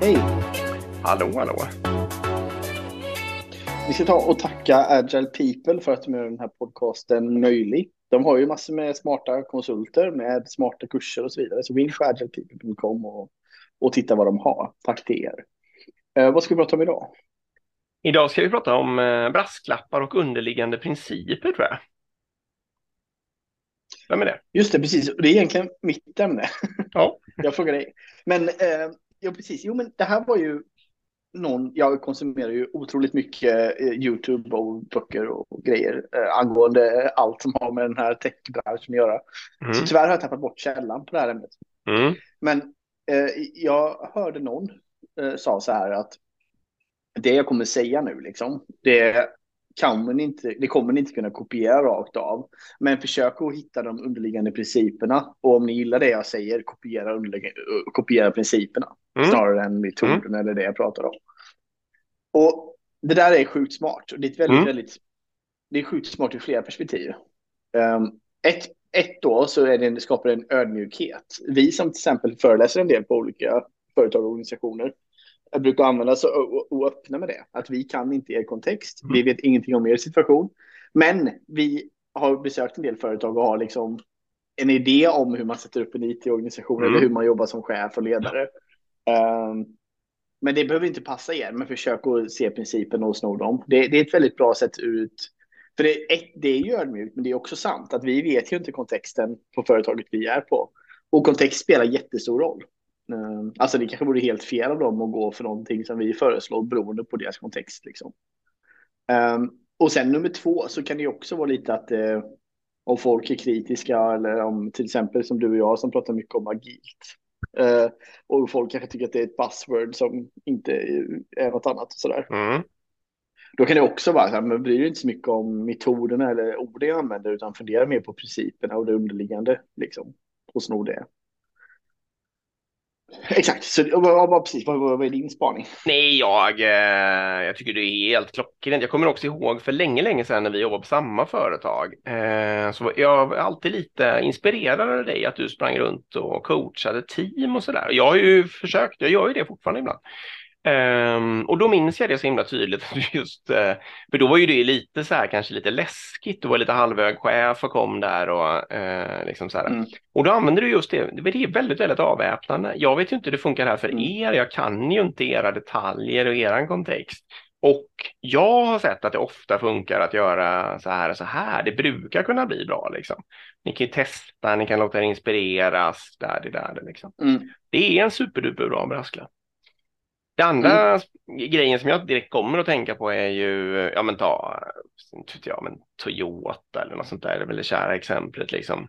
Hej! Hallå, hallå. Vi ska ta och tacka Agile People för att de gör den här podcasten möjlig. De har ju massor med smarta konsulter med smarta kurser och så vidare. Så gå in på agilepeople.com och, och titta vad de har. Tack till er. Eh, vad ska vi prata om idag? Idag ska vi prata om eh, brasklappar och underliggande principer tror jag. Vem är det? Just det, precis. Det är egentligen mitt ämne. Ja. jag frågar dig. Men, eh, ja, precis. Jo, men det här var ju någon, jag konsumerar ju otroligt mycket eh, YouTube och böcker och grejer eh, angående allt som har med den här techbranschen att göra. Mm. Så tyvärr har jag tappat bort källan på det här ämnet. Mm. Men eh, jag hörde någon eh, sa så här att det jag kommer säga nu, liksom, det kan man inte, det kommer ni inte kunna kopiera rakt av. Men försök att hitta de underliggande principerna. Och om ni gillar det jag säger, kopiera, eh, kopiera principerna. Mm. Snarare än metoden eller det jag pratar om. Och det där är sjukt smart. Och det är väldigt, Mm. väldigt, det är sjukt smart ur flera perspektiv. Um, ett, ett då så är det, det skapar en ödmjukhet. Vi som till exempel föreläser en del på olika företag och organisationer brukar använda så och, och öppna med det. Att vi kan inte er kontext. Vi vet ingenting om er situation. Men vi har besökt en del företag och har liksom en idé om hur man sätter upp en IT-organisation Mm. eller hur man jobbar som chef och ledare. Um, men det behöver inte passa er, men försök att se principen och sno dem. Det, det är ett väldigt bra sätt ut. För det, ett, det är ju ödmjukt, men det är också sant att vi vet ju inte kontexten på företaget vi är på. Och kontext spelar jättestor roll. Um, Alltså det kanske vore helt fel av dem att gå för någonting som vi föreslår beroende på deras kontext. Liksom. Um, och sen nummer två så kan det också vara lite att eh, om folk är kritiska eller om till exempel som du och jag som pratar mycket om agilt. Eh, och folk kanske tycker att det är ett buzzword som inte är något annat och sådär. Mm. Då kan det också vara så här, men bryr dig inte så mycket om metoderna eller orden jag använder utan fundera mer på principerna och det underliggande liksom. Och sno det. Exakt, så vad, precis, vad, vad är din spaning? Nej, jag, eh, jag tycker det är helt klockrent. Jag kommer också ihåg för länge, länge sedan när vi jobbade på samma företag. Eh, så jag var alltid lite inspirerad av dig att du sprang runt och coachade team och sådär. Jag har ju försökt, jag gör ju det fortfarande ibland. Ehm, och då minns jag det så himla tydligt, just, eh, för då var ju det lite så här, kanske lite läskigt, du var lite halvhög chef och kom där och eh, liksom så här. Mm. Och då använder du just det, det är väldigt, väldigt avväpnande. Jag vet ju inte hur det funkar här för Mm. er, jag kan ju inte era detaljer och eran kontext. Och jag har sett att det ofta funkar att göra så här och så här. Det brukar kunna bli bra liksom. Ni kan ju testa, ni kan låta er inspireras, där, det där, det liksom. Mm. Det är en superduper bra brasklapp. Det andra grejen som jag direkt kommer att tänka på är ju, ja men ta, vet jag, men Toyota eller något sånt där, det är väl det kära exemplet liksom.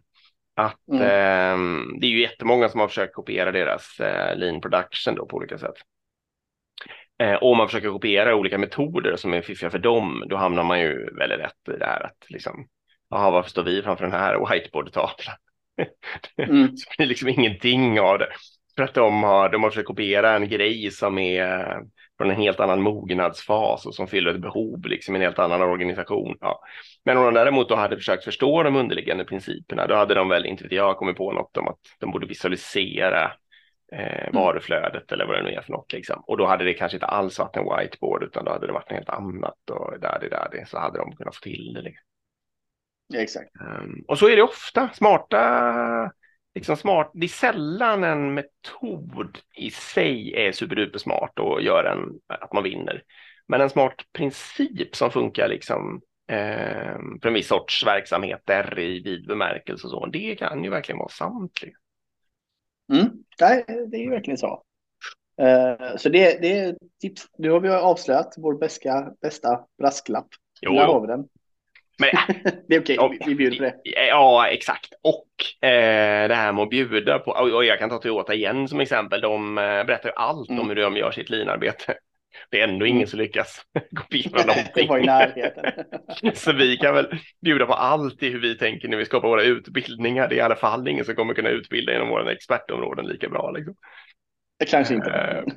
Att Mm. ehm, det är ju jättemånga som har försökt kopiera deras eh, lean production då på olika sätt. Eh, och om man försöker kopiera olika metoder som är fiffiga för dem, då hamnar man ju väldigt rätt i det här att liksom, jaha, varför står vi framför den här whiteboard-tavlan? Mm. Så blir det liksom ingenting av det. För att de har, de har försökt kopiera en grej som är från en helt annan mognadsfas och som fyller ett behov liksom i en helt annan organisation. Ja. Men om de däremot då hade försökt förstå de underliggande principerna, då hade de väl, inte vet jag, kommit på något om att de borde visualisera eh, varuflödet eller vad det nu är för något. Liksom. Och då hade det kanske inte alls varit en whiteboard, utan då hade det varit något helt annat och där, det där, det, så hade de kunnat få till det. Liksom. Ja, exakt. Um, och så är det ofta. Smarta, liksom smart. Det är sällan en metod i sig är superduper smart och gör en, att man vinner. Men en smart princip som funkar liksom um, för en viss sorts verksamheter i vid bemärkelse och så, det kan ju verkligen vara sant. Mm. Nej, det är ju verkligen så. Eh, så det, det är tips. Nu har vi avslöjat vår bästa, bästa brasklapp. Jo, Där har vi den. Men Det är okej, Ja. vi, bjuder på det. Ja, exakt. Och eh, det här med att bjuda på, och jag kan ta Toyota igen som exempel, de eh, berättar ju allt Mm. om hur de gör sitt linarbete. Det är ändå Mm. ingen som lyckas kopiera någonting. var i närheten. Så vi kan väl bjuda på allt i hur vi tänker när vi skapar våra utbildningar. Det är i alla fall ingen som kommer kunna utbilda inom våra expertområden lika bra. Liksom. Kanske inte. Uh,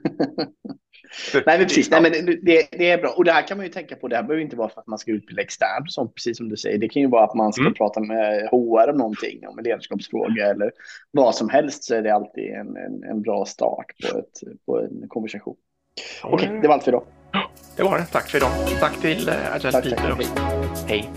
Nej, men precis. Nej, men det, det, är bra. Och det här kan man ju tänka på. Det här behöver inte vara för att man ska utbilda externt, som, precis som du säger. Det kan ju vara att man ska mm. prata med HR om någonting, om en ledarskapsfråga eller vad som helst. Så är det alltid en, en, en bra start på, ett, på en konversation. Okej, okay, det var allt för idag. Det var det. Tack för idag. Tack till uh, Agile Peter också. Hej.